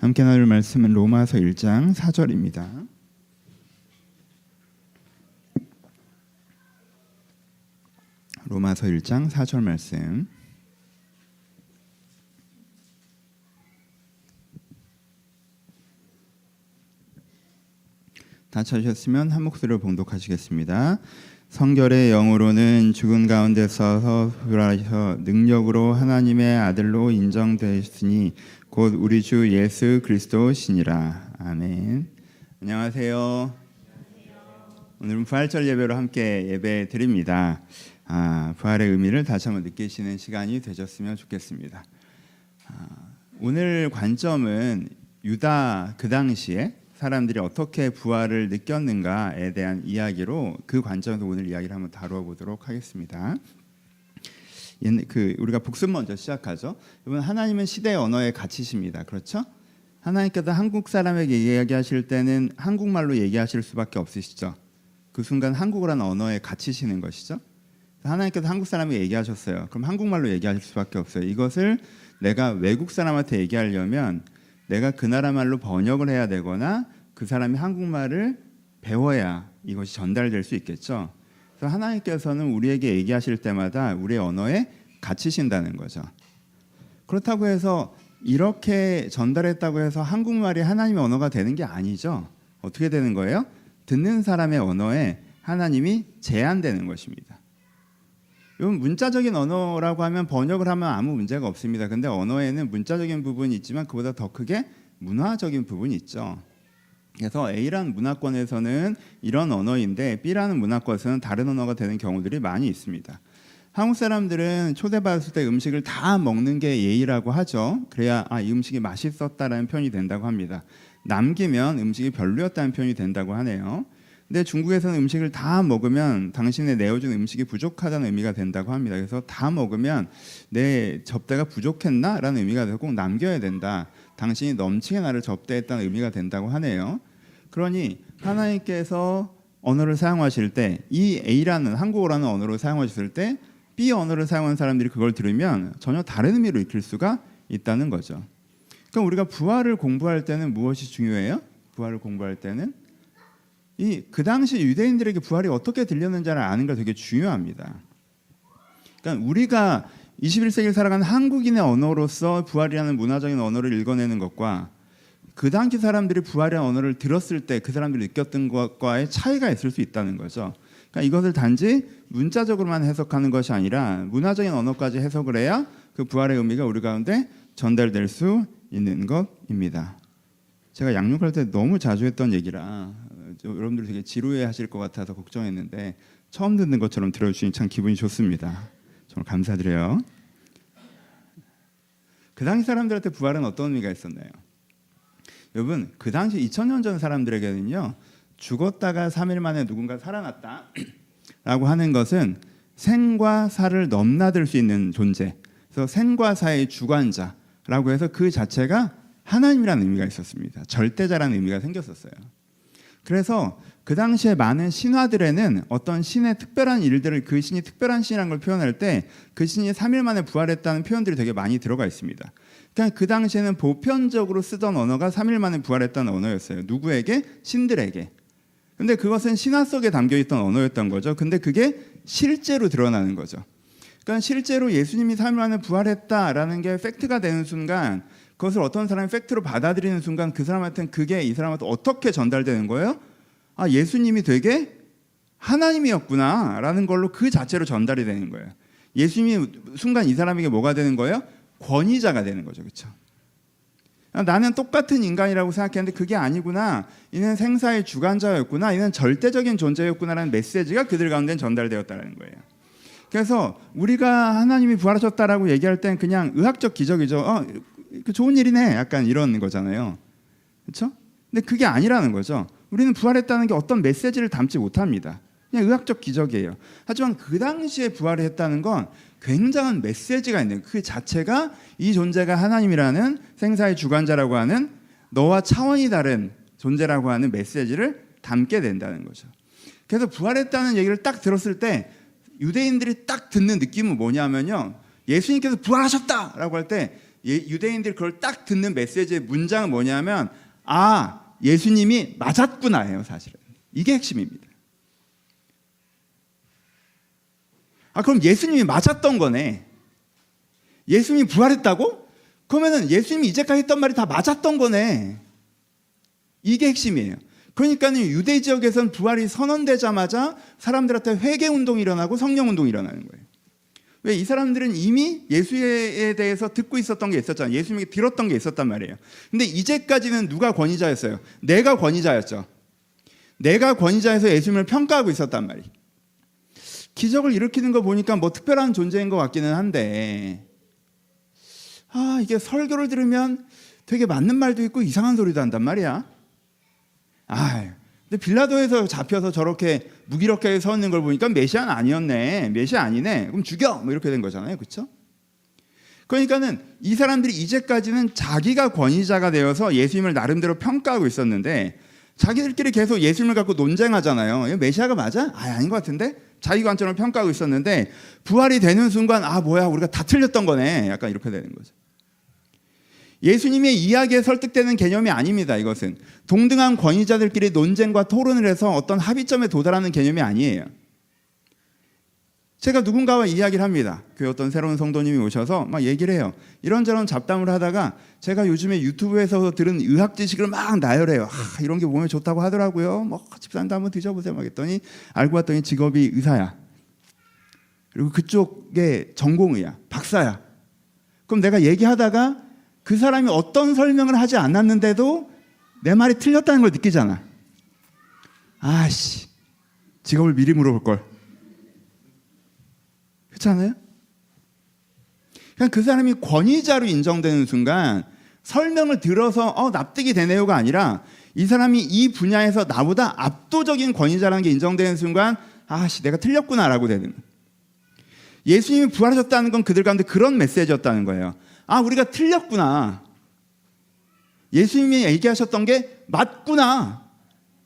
함께 나눌 말씀은 로마서 1장 4절입니다. 로마서 1장 4절 말씀. 다 찾으셨으면 한 목소리로 봉독하시겠습니다. 성결의 영으로는 죽은 가운데서 부활하셔 능력으로 하나님의 아들로 인정되셨으니 곧 우리 주 예수 그리스도시니라. 아멘. 안녕하세요. 오늘은 부활절 예배로 함께 예배 드립니다. 아, 부활의 의미를 다시 한번 느끼시는 시간이 되셨으면 좋겠습니다. 아, 오늘 관점은 유다 그 당시에 사람들이 어떻게 부활을 느꼈는가에 대한 이야기로 그 관점에서 오늘 이야기를 한번 다루어 보도록 하겠습니다. 그 우리가 복습 먼저 시작하죠. 여러분 하나님은 시대 언어의 가치십니다. 그렇죠? 하나님께서 한국 사람에게 이야기하실 때는 한국말로 얘기하실 수밖에 없으시죠. 그 순간 한국어라는 언어에 갇히시는 것이죠. 하나님께서 한국 사람에게 얘기하셨어요. 그럼 한국말로 얘기하실 수밖에 없어요. 이것을 내가 외국 사람한테 얘기하려면 내가 그 나라 말로 번역을 해야 되거나 그 사람이 한국말을 배워야 이것이 전달될 수 있겠죠. 그래서 하나님께서는 우리에게 얘기하실 때마다 우리의 언어에 갇히신다는 거죠. 그렇다고 해서 이렇게 전달했다고 해서 한국말이 하나님의 언어가 되는 게 아니죠. 어떻게 되는 거예요? 듣는 사람의 언어에 하나님이 제한되는 것입니다. 이건 문자적인 언어라고 하면 번역을 하면 아무 문제가 없습니다. 근데 언어에는 문자적인 부분이 있지만 그보다 더 크게 문화적인 부분이 있죠. 그래서 A라는 문화권에서는 이런 언어인데 B라는 문화권에서는 다른 언어가 되는 경우들이 많이 있습니다. 한국 사람들은 초대받았을 때 음식을 다 먹는 게 예의라고 하죠. 그래야 아, 이 음식이 맛있었다라는 표현이 된다고 합니다. 남기면 음식이 별로였다는 표현이 된다고 하네요. 근데 중국에서는 음식을 다 먹으면 당신의 내어준 음식이 부족하다는 의미가 된다고 합니다. 그래서 다 먹으면 내 접대가 부족했나 라는 의미가 돼서 꼭 남겨야 된다. 당신이 넘치게 나를 접대했다는 의미가 된다고 하네요. 그러니 하나님께서 언어를 사용하실 때 이 A라는 한국어라는 언어를 사용하셨을 때 B 언어를 사용하는 사람들이 그걸 들으면 전혀 다른 의미로 익힐 수가 있다는 거죠. 그럼 우리가 부활을 공부할 때는 무엇이 중요해요? 부활을 공부할 때는 이 그 당시 유대인들에게 부활이 어떻게 들렸는지를 아는 게 되게 중요합니다. 그러니까 우리가 21세기를 살아가는 한국인의 언어로서 부활이라는 문화적인 언어를 읽어내는 것과 그 당시 사람들이 부활의 언어를 들었을 때 그 사람들이 느꼈던 것과의 차이가 있을 수 있다는 거죠. 그러니까 이것을 단지 문자적으로만 해석하는 것이 아니라 문화적인 언어까지 해석을 해야 그 부활의 의미가 우리 가운데 전달될 수 있는 것입니다. 제가 양육할 때 너무 자주 했던 얘기라 여러분들 되게 지루해 하실 것 같아서 걱정했는데 처음 듣는 것처럼 들어주시니 참 기분이 좋습니다. 정말 감사드려요. 그 당시 사람들한테 부활은 어떤 의미가 있었나요? 여러분 그 당시 2000년 전 사람들에게는요 죽었다가 3일 만에 누군가 살아났다라고 하는 것은 생과 사를 넘나들 수 있는 존재. 그래서 생과 사의 주관자라고 해서 그 자체가 하나님이라는 의미가 있었습니다. 절대자라는 의미가 생겼었어요. 그래서 그 당시에 많은 신화들에는 어떤 신의 특별한 일들을 그 신이 특별한 신이라는 걸 표현할 때 그 신이 3일 만에 부활했다는 표현들이 되게 많이 들어가 있습니다. 그러니까 그 당시에는 보편적으로 쓰던 언어가 3일 만에 부활했다는 언어였어요. 누구에게? 신들에게. 근데 그것은 신화 속에 담겨 있던 언어였던 거죠. 근데 그게 실제로 드러나는 거죠. 그러니까 실제로 예수님이 3일 만에 부활했다라는 게 팩트가 되는 순간 그것을 어떤 사람이 팩트로 받아들이는 순간 그 사람한테는 그게 이 사람한테 어떻게 전달되는 거예요? 아, 예수님이 되게 하나님이었구나라는 걸로 그 자체로 전달이 되는 거예요. 예수님이 순간 이 사람에게 뭐가 되는 거예요? 권위자가 되는 거죠. 그렇죠? 나는 똑같은 인간이라고 생각했는데 그게 아니구나. 이는 생사의 주관자였구나. 이는 절대적인 존재였구나라는 메시지가 그들 가운데 전달되었다는 거예요. 그래서 우리가 하나님이 부활하셨다라고 얘기할 땐 그냥 의학적 기적이죠. 어, 그 좋은 일이네. 약간 이런 거잖아요. 그렇죠? 근데 그게 아니라는 거죠. 우리는 부활했다는 게 어떤 메시지를 담지 못합니다. 그냥 의학적 기적이에요. 하지만 그 당시에 부활을 했다는 건 굉장한 메시지가 있는 그 자체가 이 존재가 하나님이라는 생사의 주관자라고 하는 너와 차원이 다른 존재라고 하는 메시지를 담게 된다는 거죠. 그래서 부활했다는 얘기를 딱 들었을 때 유대인들이 딱 듣는 느낌은 뭐냐면요. 예수님께서 부활하셨다라고 할때 예, 유대인들이 그걸 딱 듣는 메시지의 문장은 뭐냐면 아 예수님이 맞았구나예요 사실은 이게 핵심입니다. 아 그럼 예수님이 맞았던 거네. 예수님이 부활했다고? 그러면은 예수님이 이제까지 했던 말이 다 맞았던 거네. 이게 핵심이에요. 그러니까 유대 지역에서는 부활이 선언되자마자 사람들한테 회개 운동이 일어나고 성령 운동이 일어나는 거예요. 왜 이 사람들은 이미 예수에 대해서 듣고 있었던 게 있었잖아요. 예수님에게 들었던 게 있었단 말이에요. 근데 이제까지는 누가 권위자였어요? 내가 권위자였죠. 내가 권위자에서 예수님을 평가하고 있었단 말이에요. 기적을 일으키는 거 보니까 뭐 특별한 존재인 것 같기는 한데 아 이게 설교를 들으면 되게 맞는 말도 있고 이상한 소리도 한단 말이야. 아 근데 빌라도에서 잡혀서 저렇게 무기력하게 서 있는 걸 보니까 메시아는 아니었네. 메시아 아니네. 그럼 죽여. 뭐 이렇게 된 거잖아요. 그렇죠? 그러니까는 이 사람들이 이제까지는 자기가 권위자가 되어서 예수님을 나름대로 평가하고 있었는데 자기들끼리 계속 예수님을 갖고 논쟁하잖아요. 메시아가 맞아? 아, 아닌 것 같은데? 자기 관점을 평가하고 있었는데 부활이 되는 순간 아, 뭐야. 우리가 다 틀렸던 거네. 약간 이렇게 되는 거죠. 예수님의 이야기에 설득되는 개념이 아닙니다. 이것은 동등한 권위자들끼리 논쟁과 토론을 해서 어떤 합의점에 도달하는 개념이 아니에요. 제가 누군가와 이야기를 합니다. 그 어떤 새로운 성도님이 오셔서 막 얘기를 해요. 이런저런 잡담을 하다가 제가 요즘에 유튜브에서 들은 의학 지식을 막 나열해요. 아, 이런 게 몸에 좋다고 하더라고요. 뭐 집사님도 한번 드셔보세요. 막 했더니 알고 봤더니 직업이 의사야. 그리고 그쪽에 전공의야. 박사야. 그럼 내가 얘기하다가 그 사람이 어떤 설명을 하지 않았는데도 내 말이 틀렸다는 걸 느끼잖아. 아씨, 직업을 미리 물어볼 걸. 그렇지 않아요? 그냥 그 사람이 권위자로 인정되는 순간 설명을 들어서 어, 납득이 되네요가 아니라 이 사람이 이 분야에서 나보다 압도적인 권위자라는 게 인정되는 순간 아씨 내가 틀렸구나라고 되는 예수님이 부활하셨다는 건 그들 가운데 그런 메시지였다는 거예요. 아, 우리가 틀렸구나. 예수님이 얘기하셨던 게 맞구나.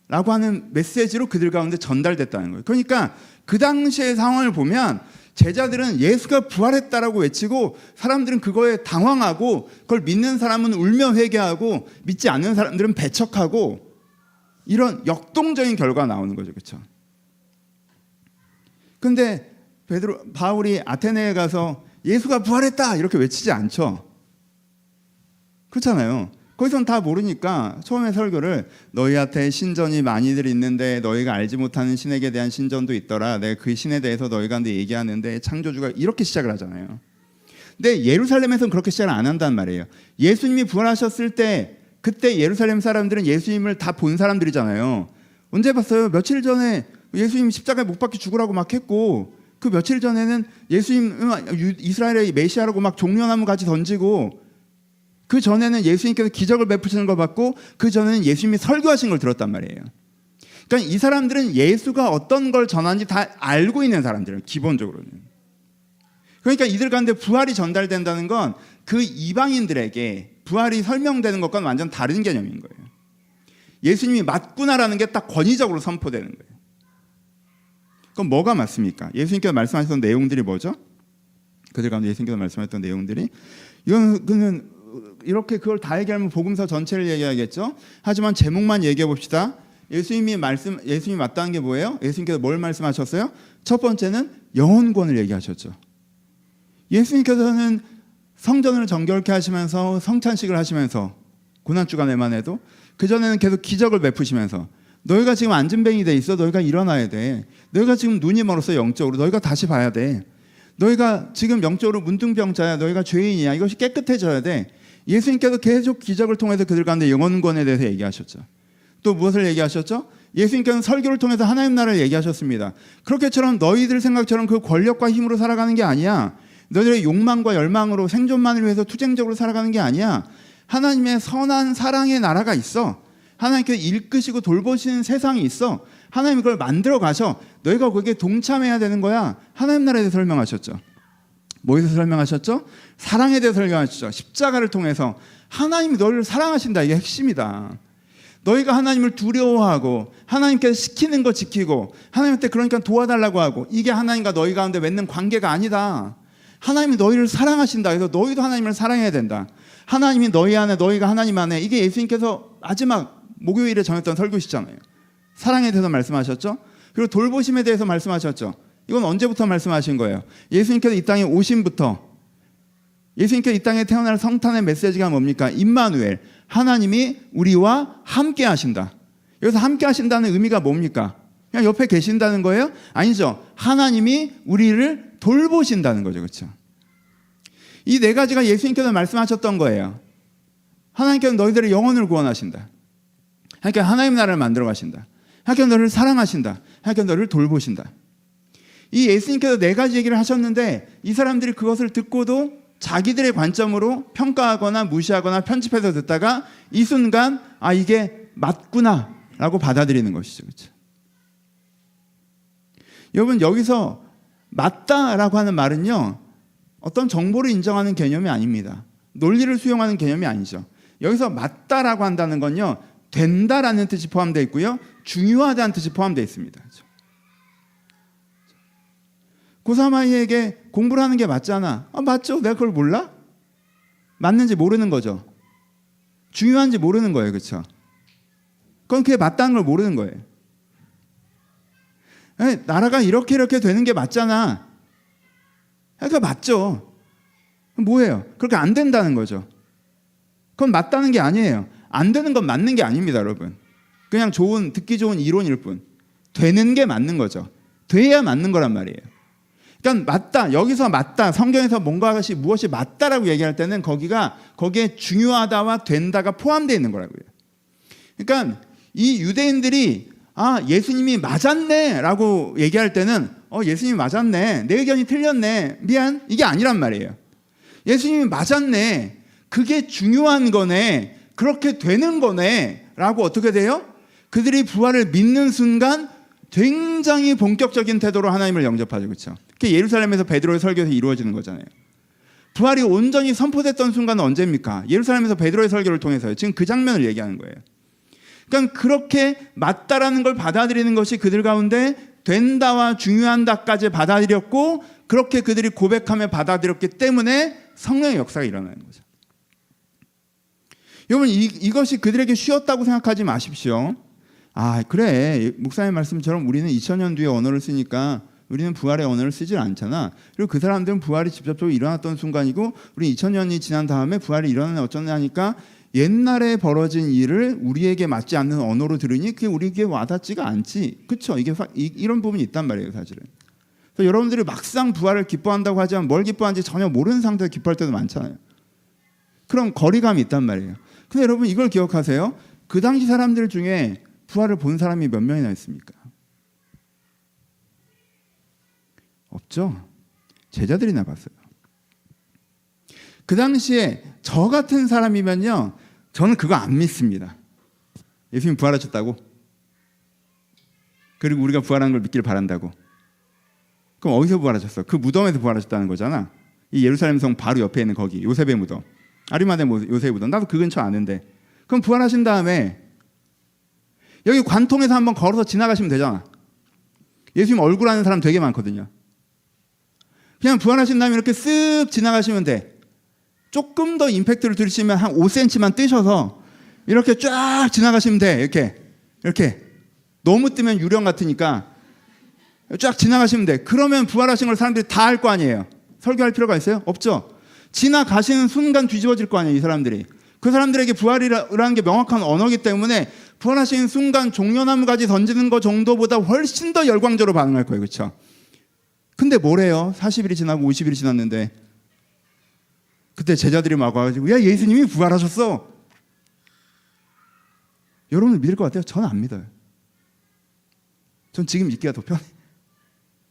라고 하는 메시지로 그들 가운데 전달됐다는 거예요. 그러니까 그 당시의 상황을 보면 제자들은 예수가 부활했다라고 외치고 사람들은 그거에 당황하고 그걸 믿는 사람은 울며 회개하고 믿지 않는 사람들은 배척하고 이런 역동적인 결과가 나오는 거죠. 그렇죠? 근데 베드로 바울이 아테네에 가서 예수가 부활했다 이렇게 외치지 않죠. 그렇잖아요. 거기선 다 모르니까 처음에 설교를 너희한테 신전이 많이들 있는데 너희가 알지 못하는 신에게 대한 신전도 있더라. 내가 그 신에 대해서 너희가한테 얘기하는데 창조주가 이렇게 시작을 하잖아요. 근데 예루살렘에서는 그렇게 시작을 안 한단 말이에요. 예수님이 부활하셨을 때 그때 예루살렘 사람들은 예수님을 다 본 사람들이잖아요. 언제 봤어요? 며칠 전에 예수님 십자가에 못 박혀 죽으라고 막 했고 그 며칠 전에는 예수님 이스라엘의 메시아라고 막 종려나무 같이 던지고 그 전에는 예수님께서 기적을 베푸시는 걸 봤고 그 전에는 예수님이 설교하신 걸 들었단 말이에요. 그러니까 이 사람들은 예수가 어떤 걸 전하는지 다 알고 있는 사람들은 기본적으로는. 그러니까 이들 가운데 부활이 전달된다는 건 그 이방인들에게 부활이 설명되는 것과는 완전 다른 개념인 거예요. 예수님이 맞구나라는 게 딱 권위적으로 선포되는 거예요. 그럼 뭐가 맞습니까? 예수님께서 말씀하셨던 내용들이 뭐죠? 그들 가운데 예수님께서 말씀하셨던 내용들이 이거는 이렇게 그걸 다 얘기하면 복음서 전체를 얘기하겠죠. 하지만 제목만 얘기해 봅시다. 예수님이 말씀 예수님이 맞다는 게 뭐예요? 예수님께서 뭘 말씀하셨어요? 첫 번째는 영혼권을 얘기하셨죠. 예수님께서는 성전을 정결케 하시면서 성찬식을 하시면서 고난 주간에만 해도 그 전에는 계속 기적을 베푸시면서 너희가 지금 안진뱅이 돼 있어. 너희가 일어나야 돼. 너희가 지금 눈이 멀었어 영적으로. 너희가 다시 봐야 돼. 너희가 지금 영적으로 문둥병자야. 너희가 죄인이야. 이것이 깨끗해져야 돼. 예수님께서 계속 기적을 통해서 그들 가운데 영원권에 대해서 얘기하셨죠. 또 무엇을 얘기하셨죠? 예수님께서는 설교를 통해서 하나님 나라를 얘기하셨습니다. 그렇게처럼 너희들 생각처럼 그 권력과 힘으로 살아가는 게 아니야. 너희들의 욕망과 열망으로 생존만을 위해서 투쟁적으로 살아가는 게 아니야. 하나님의 선한 사랑의 나라가 있어. 하나님께서 일끄시고 돌보시는 세상이 있어. 하나님 그걸 만들어 가셔. 너희가 거기에 동참해야 되는 거야. 하나님 나라에 대해서 설명하셨죠. 뭐에서 설명하셨죠? 사랑에 대해서 설명하셨죠. 십자가를 통해서 하나님이 너희를 사랑하신다. 이게 핵심이다. 너희가 하나님을 두려워하고 하나님께서 시키는 거 지키고 하나님한테 그러니까 도와달라고 하고 이게 하나님과 너희 가운데 맺는 관계가 아니다. 하나님이 너희를 사랑하신다. 그래서 너희도 하나님을 사랑해야 된다. 하나님이 너희 안에 너희가 하나님 안에 이게 예수님께서 마지막 목요일에 정했던 설교시잖아요. 사랑에 대해서 말씀하셨죠. 그리고 돌보심에 대해서 말씀하셨죠. 이건 언제부터 말씀하신 거예요? 예수님께서 이 땅에 오심부터 예수님께서 이 땅에 태어날 성탄의 메시지가 뭡니까? 임마누엘 하나님이 우리와 함께 하신다. 여기서 함께 하신다는 의미가 뭡니까? 그냥 옆에 계신다는 거예요? 아니죠. 하나님이 우리를 돌보신다는 거죠. 그렇죠? 이 네 가지가 예수님께서 말씀하셨던 거예요. 하나님께서 너희들의 영혼을 구원하신다. 하나님께서 하나님 나라를 만들어 가신다. 하나님께서 너를 사랑하신다. 하나님께서 너를 돌보신다. 이 예수님께서 네 가지 얘기를 하셨는데 이 사람들이 그것을 듣고도 자기들의 관점으로 평가하거나 무시하거나 편집해서 듣다가 이 순간 아 이게 맞구나라고 받아들이는 것이죠. 그렇죠? 여러분 여기서 맞다라고 하는 말은요. 어떤 정보를 인정하는 개념이 아닙니다. 논리를 수용하는 개념이 아니죠. 여기서 맞다라고 한다는 건요. 된다라는 뜻이 포함되어 있고요. 중요하다는 뜻이 포함되어 있습니다. 그렇죠? 고3 아이에게 공부를 하는 게 맞잖아. 아, 맞죠? 내가 그걸 몰라? 맞는지 모르는 거죠. 중요한지 모르는 거예요. 그렇죠? 그건 그게 맞다는 걸 모르는 거예요. 에이, 나라가 이렇게 이렇게 되는 게 맞잖아. 그러니까 맞죠. 뭐예요? 그렇게 안 된다는 거죠. 그건 맞다는 게 아니에요. 안 되는 건 맞는 게 아닙니다, 여러분. 그냥 좋은 듣기 좋은 이론일 뿐. 되는 게 맞는 거죠. 돼야 맞는 거란 말이에요. 그러니까 맞다. 여기서 맞다. 성경에서 뭔가 것이 무엇이 맞다라고 얘기할 때는 거기가 거기에 중요하다와 된다가 포함되어 있는 거라고요. 그러니까 이 유대인들이 아 예수님이 맞았네라고 얘기할 때는 어 예수님이 맞았네 내 의견이 틀렸네 미안 이게 아니란 말이에요. 예수님이 맞았네 그게 중요한 거네 그렇게 되는 거네 라고 어떻게 돼요? 그들이 부활을 믿는 순간 굉장히 본격적인 태도로 하나님을 영접하죠, 그렇죠? 그게 예루살렘에서 베드로의 설교에서 이루어지는 거잖아요. 부활이 온전히 선포됐던 순간은 언제입니까? 예루살렘에서 베드로의 설교를 통해서요. 지금 그 장면을 얘기하는 거예요. 그러니까 그렇게 맞다라는 걸 받아들이는 것이 그들 가운데 된다와 중요한다까지 받아들였고 그렇게 그들이 고백하며 받아들였기 때문에 성령의 역사가 일어나는 거죠. 여러분 이, 이것이 그들에게 쉬웠다고 생각하지 마십시오. 아 그래 목사님 말씀처럼 우리는 2000년 뒤에 언어를 쓰니까 우리는 부활의 언어를 쓰질 않잖아. 그리고 그 사람들은 부활이 직접적으로 일어났던 순간이고 우리 2000년이 지난 다음에 부활이 일어나는 어쩌냐 하니까 옛날에 벌어진 일을 우리에게 맞지 않는 언어로 들으니 그게 우리에게 와닿지가 않지. 그렇죠? 이게 사, 이, 이런 부분이 있단 말이에요, 사실은. 그래서 여러분들이 막상 부활을 기뻐한다고 하지만 뭘 기뻐하는지 전혀 모르는 상태에서 기뻐할 때도 많잖아요. 그런 거리감이 있단 말이에요. 근데 여러분 이걸 기억하세요. 그 당시 사람들 중에 부활을 본 사람이 몇 명이나 있습니까? 없죠. 제자들이나 봤어요. 그 당시에 저 같은 사람이면요, 저는 그거 안 믿습니다. 예수님 부활하셨다고? 그리고 우리가 부활한 걸 믿기를 바란다고? 그럼 어디서 부활하셨어? 그 무덤에서 부활하셨다는 거잖아. 이 예루살렘 성 바로 옆에 있는 거기 요셉의 무덤, 아리마대 요셉의 무덤. 나도 그 근처 아는데. 그럼 부활하신 다음에 여기 관통에서 한번 걸어서 지나가시면 되잖아. 예수님 얼굴 아는 사람 되게 많거든요. 그냥 부활하신 다음에 이렇게 쓱 지나가시면 돼. 조금 더 임팩트를 들으시면 한 5cm만 뜨셔서 이렇게 쫙 지나가시면 돼. 이렇게. 이렇게. 너무 뜨면 유령 같으니까 쫙 지나가시면 돼. 그러면 부활하신 걸 사람들이 다 알 거 아니에요. 설교할 필요가 있어요? 없죠. 지나가시는 순간 뒤집어질 거 아니에요, 이 사람들이. 그 사람들에게 부활이라는 게 명확한 언어기 때문에 부활하시는 순간 종려나무까지 던지는 것 정도보다 훨씬 더 열광적으로 반응할 거예요. 그렇죠? 근데 뭐래요? 40일이 지나고 50일이 지났는데 그때 제자들이 막 와가지고 야 예수님이 부활하셨어. 여러분은 믿을 것 같아요? 저는 안 믿어요. 전 지금 믿기가 더 편해.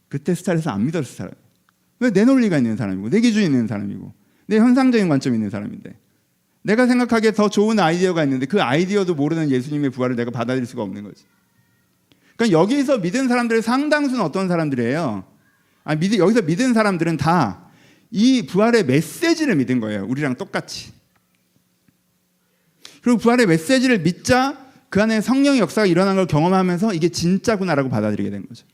그때 스타일에서 안 믿었을 사람. 왜내 논리가 있는 사람이고 내 기준이 있는 사람이고 내 현상적인 관점이 있는 사람인데 내가 생각하기에 더 좋은 아이디어가 있는데 그 아이디어도 모르는 예수님의 부활을 내가 받아들일 수가 없는 거지. 그러니까 여기서 믿은 사람들의 상당수는 어떤 사람들이에요? 아, 믿, 여기서 믿은 사람들은 다 이 부활의 메시지를 믿은 거예요. 우리랑 똑같이. 그리고 부활의 메시지를 믿자 그 안에 성령의 역사가 일어난 걸 경험하면서 이게 진짜구나라고 받아들이게 된 거죠.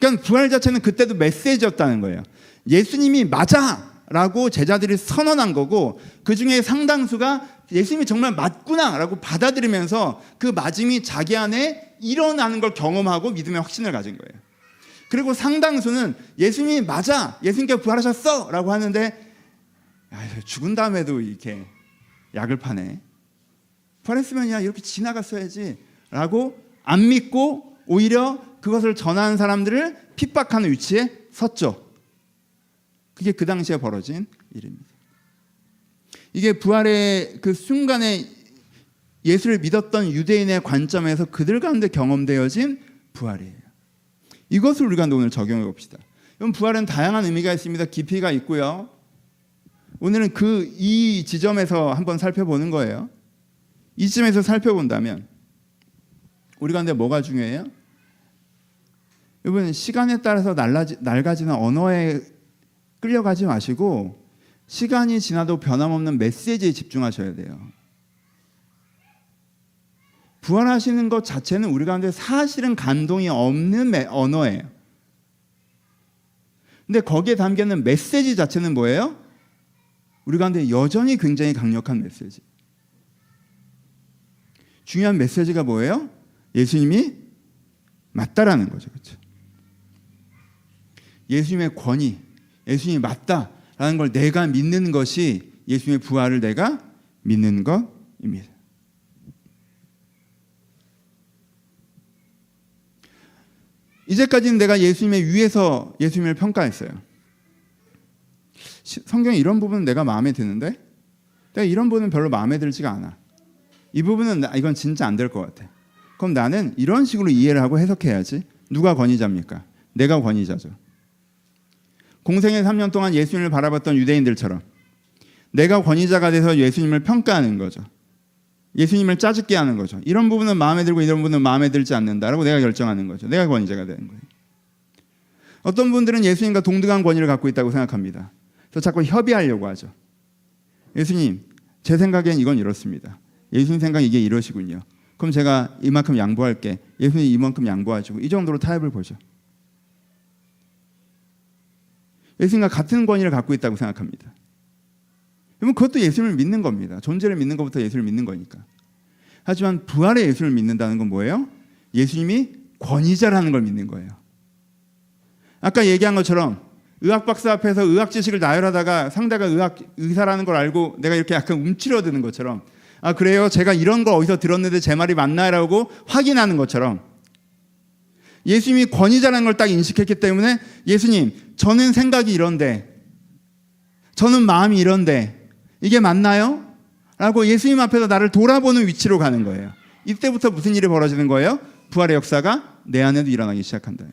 그러니까 부활 자체는 그때도 메시지였다는 거예요. 예수님이 맞아 라고 제자들이 선언한 거고 그 중에 상당수가 예수님이 정말 맞구나 라고 받아들이면서 그 맞음이 자기 안에 일어나는 걸 경험하고 믿음의 확신을 가진 거예요. 그리고 상당수는 예수님이 맞아, 예수님께 부활하셨어 라고 하는데 야, 죽은 다음에도 이렇게 약을 파네. 부활했으면 야 이렇게 지나갔어야지 라고 안 믿고 오히려 그것을 전하는 사람들을 핍박하는 위치에 섰죠. 그게 그 당시에 벌어진 일입니다. 이게 부활의 그 순간에 예수를 믿었던 유대인의 관점에서 그들 가운데 경험되어진 부활이에요. 이것을 우리가 오늘 적용해 봅시다. 그럼 부활은 다양한 의미가 있습니다. 깊이가 있고요. 오늘은 그 이 지점에서 한번 살펴보는 거예요. 이쯤에서 살펴본다면 우리 가운데 뭐가 중요해요? 여러분 시간에 따라서 날라지, 낡아지는 언어에 끌려가지 마시고 시간이 지나도 변함없는 메시지에 집중하셔야 돼요. 부활하시는 것 자체는 우리 가운데 사실은 감동이 없는 언어예요. 근데 거기에 담겨 있는 메시지 자체는 뭐예요? 우리 가운데 여전히 굉장히 강력한 메시지. 중요한 메시지가 뭐예요? 예수님이 맞다라는 거죠. 그렇죠? 예수님의 권위, 예수님이 맞다라는 걸 내가 믿는 것이 예수님의 부활을 내가 믿는 것입니다. 이제까지는 내가 예수님의 위에서 예수님을 평가했어요. 성경에 이런 부분은 내가 마음에 드는데 내가 이런 부분은 별로 마음에 들지가 않아. 이 부분은 이건 진짜 안 될 것 같아. 그럼 나는 이런 식으로 이해를 하고 해석해야지. 누가 권위자입니까? 내가 권위자죠. 공생의 3년 동안 예수님을 바라봤던 유대인들처럼 내가 권위자가 돼서 예수님을 평가하는 거죠. 예수님을 짜증게 하는 거죠. 이런 부분은 마음에 들고 이런 부분은 마음에 들지 않는다라고 내가 결정하는 거죠. 내가 권위자가 되는 거예요. 어떤 분들은 예수님과 동등한 권위를 갖고 있다고 생각합니다. 그래서 자꾸 협의하려고 하죠. 예수님, 제 생각엔 이건 이렇습니다. 예수님 생각 이게 이러시군요. 그럼 제가 이만큼 양보할게. 예수님 이만큼 양보하시고 이 정도로 타협을 보죠. 예수님과 같은 권위를 갖고 있다고 생각합니다. 그러면 그것도 예수님을 믿는 겁니다. 존재를 믿는 것부터 예수를 믿는 거니까. 하지만 부활의 예수를 믿는다는 건 뭐예요? 예수님이 권위자라는 걸 믿는 거예요. 아까 얘기한 것처럼 의학 박사 앞에서 의학 지식을 나열하다가 상대가 의학 의사라는 걸 알고 내가 이렇게 약간 움츠려드는 것처럼 아 그래요? 제가 이런 거 어디서 들었는데 제 말이 맞나요라고 확인하는 것처럼 예수님이 권위자라는 걸 딱 인식했기 때문에 예수님 저는 생각이 이런데 저는 마음이 이런데 이게 맞나요? 라고 예수님 앞에서 나를 돌아보는 위치로 가는 거예요. 이때부터 무슨 일이 벌어지는 거예요? 부활의 역사가 내 안에도 일어나기 시작한다.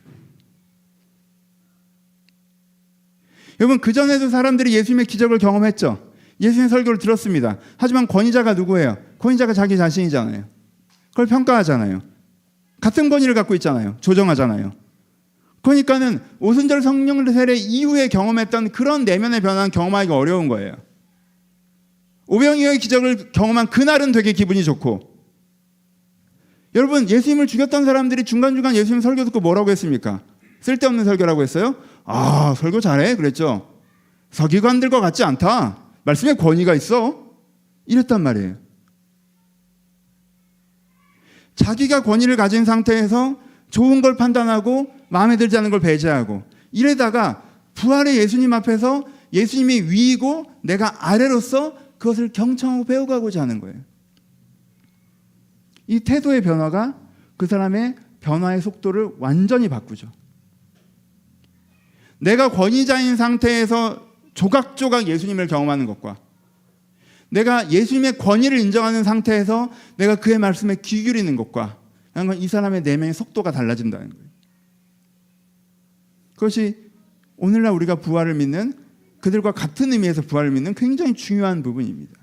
여러분 그 전에도 사람들이 예수님의 기적을 경험했죠. 예수님의 설교를 들었습니다. 하지만 권위자가 누구예요? 권위자가 자기 자신이잖아요. 그걸 평가하잖아요. 같은 권위를 갖고 있잖아요. 조정하잖아요. 그러니까는 오순절 성령 세례 이후에 경험했던 그런 내면의 변화는 경험하기 어려운 거예요. 오병이어의 기적을 경험한 그날은 되게 기분이 좋고 여러분 예수님을 죽였던 사람들이 중간중간 예수님 설교 듣고 뭐라고 했습니까? 쓸데없는 설교라고 했어요? 아 설교 잘해 그랬죠. 서기관들과 같지 않다. 말씀에 권위가 있어. 이랬단 말이에요. 자기가 권위를 가진 상태에서 좋은 걸 판단하고 마음에 들지 않은 걸 배제하고 이래다가 부활의 예수님 앞에서 예수님이 위이고 내가 아래로서 그것을 경청하고 배워가고자 하는 거예요. 이 태도의 변화가 그 사람의 변화의 속도를 완전히 바꾸죠. 내가 권위자인 상태에서 조각조각 예수님을 경험하는 것과 내가 예수님의 권위를 인정하는 상태에서 내가 그의 말씀에 귀 기울이는 것과 이 사람의 내면의 속도가 달라진다는 거예요. 그것이 오늘날 우리가 부활을 믿는 그들과 같은 의미에서 부활을 믿는 굉장히 중요한 부분입니다.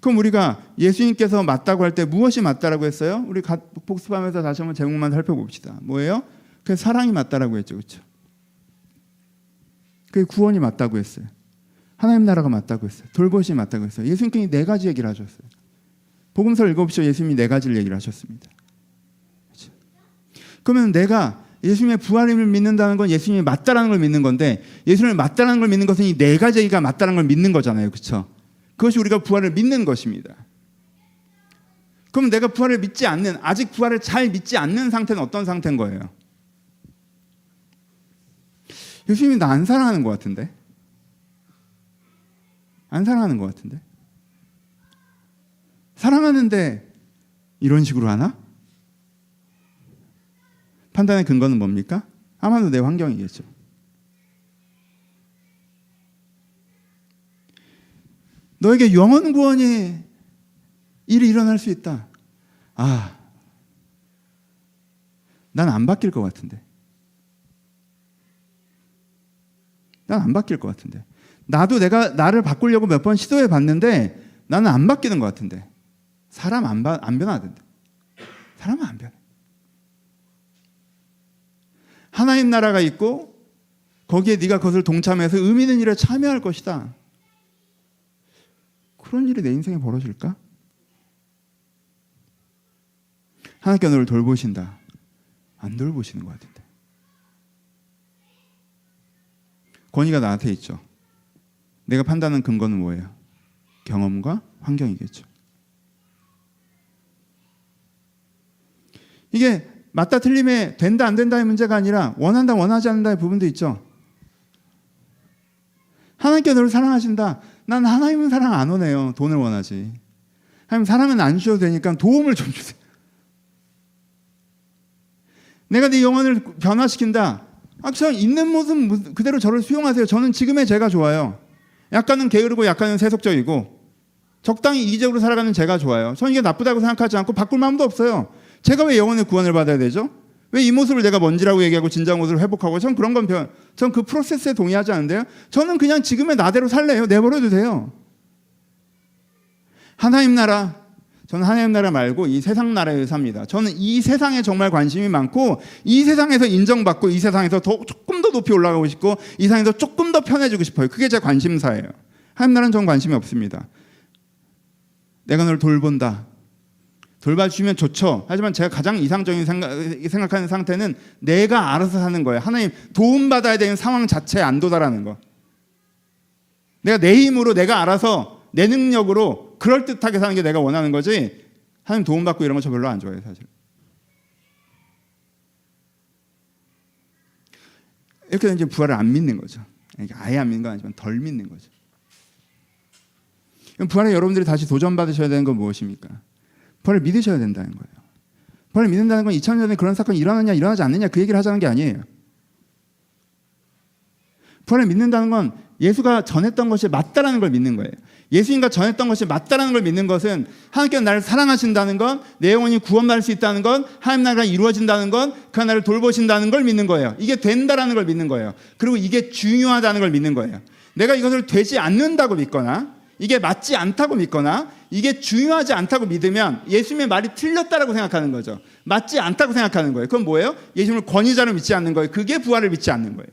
그럼 우리가 예수님께서 맞다고 할 때 무엇이 맞다라고 했어요? 우리 복습하면서 다시 한번 제목만 살펴봅시다. 뭐예요? 그 사랑이 맞다라고 했죠, 그렇죠? 그 구원이 맞다고 했어요. 하나님 나라가 맞다고 했어요. 돌보심이 맞다고 했어요. 예수님께서 네 가지 얘기를 하셨어요. 복음서 읽어보시죠. 예수님이 네 가지를 얘기를 하셨습니다. 그렇죠? 그러면 내가 예수님의 부활임을 믿는다는 건 예수님이 맞다라는 걸 믿는 건데 예수님을 맞다라는 걸 믿는 것은 이 네 가지가 맞다라는 걸 믿는 거잖아요. 그렇죠? 그것이 우리가 부활을 믿는 것입니다. 그럼 내가 부활을 믿지 않는 아직 부활을 잘 믿지 않는 상태는 어떤 상태인 거예요? 예수님이 나 안 사랑하는 것 같은데? 안 사랑하는 것 같은데? 사랑하는데 이런 식으로 하나? 판단의 근거는 뭡니까? 아마도 내 환경이겠죠. 너에게 영원 구원이 일이 일어날 수 있다. 아, 난 안 바뀔 것 같은데. 난 안 바뀔 것 같은데. 나도 내가 나를 바꾸려고 몇 번 시도해 봤는데 나는 안 바뀌는 것 같은데. 사람 안, 바, 안 변하던데. 사람은 안 변해. 하나님 나라가 있고 거기에 네가 그것을 동참해서 의미 있는 일에 참여할 것이다. 그런 일이 내 인생에 벌어질까? 하나님께 너를 돌보신다. 안 돌보시는 것 같은데. 권위가 나한테 있죠. 내가 판단하는 근거는 뭐예요? 경험과 환경이겠죠. 이게 맞다 틀림에 된다 안 된다의 문제가 아니라 원한다 원하지 않는다의 부분도 있죠. 하나님께 너를 사랑하신다. 난 하나님은 사랑 안 오네요. 돈을 원하지. 하나님 사랑은 안 주셔도 되니까 도움을 좀 주세요. 내가 네 영혼을 변화시킨다. 아, 저 있는 모습 그대로 저를 수용하세요. 저는 지금의 제가 좋아요. 약간은 게으르고 약간은 세속적이고 적당히 이기적으로 살아가는 제가 좋아요. 저는 이게 나쁘다고 생각하지 않고 바꿀 마음도 없어요. 제가 왜 영혼의 구원을 받아야 되죠? 왜 이 모습을 내가 먼지라고 얘기하고 진정 모습을 회복하고 전 그런 건전그 프로세스에 동의하지 않는데요. 저는 그냥 지금의 나대로 살래요. 내버려도 돼요. 하나님 나라 저는 하나님 나라 말고 이 세상 나라에 삽니다. 저는 이 세상에 정말 관심이 많고 이 세상에서 인정받고 이 세상에서 더 조금 더 높이 올라가고 싶고 이 세상에서 조금 더 편해지고 싶어요. 그게 제 관심사예요. 하나님 나라는 전 관심이 없습니다. 내가 너를 돌본다. 돌봐주시면 좋죠. 하지만 제가 가장 이상적인 생각, 생각하는 상태는 내가 알아서 사는 거예요. 하나님 도움받아야 되는 상황 자체에 안 도달하는 거. 내가 내 힘으로 내가 알아서 내 능력으로 그럴듯하게 사는 게 내가 원하는 거지. 하나님 도움받고 이런 거 저 별로 안 좋아해요, 사실. 이렇게 되면 부활을 안 믿는 거죠. 그러니까 아예 안 믿는 건 아니지만 덜 믿는 거죠. 부활에 여러분들이 다시 도전받으셔야 되는 건 무엇입니까? 부활을 믿으셔야 된다는 거예요. 부활을 믿는다는 건 2000년 전에 그런 사건이 일어나냐 일어나지 않느냐 그 얘기를 하자는 게 아니에요. 부활을 믿는다는 건 예수가 전했던 것이 맞다라는 걸 믿는 거예요. 예수님과 전했던 것이 맞다라는 걸 믿는 것은 하나님께서 나를 사랑하신다는 건, 내 영혼이 구원받을 수 있다는 건, 하나님 나라가 이루어진다는 건, 그 나를 돌보신다는 걸 믿는 거예요. 이게 된다라는 걸 믿는 거예요. 그리고 이게 중요하다는 걸 믿는 거예요. 내가 이것을 되지 않는다고 믿거나, 이게 맞지 않다고 믿거나, 이게 중요하지 않다고 믿으면 예수님의 말이 틀렸다라고 생각하는 거죠. 맞지 않다고 생각하는 거예요. 그건 뭐예요? 예수님을 권위자로 믿지 않는 거예요. 그게 부활을 믿지 않는 거예요.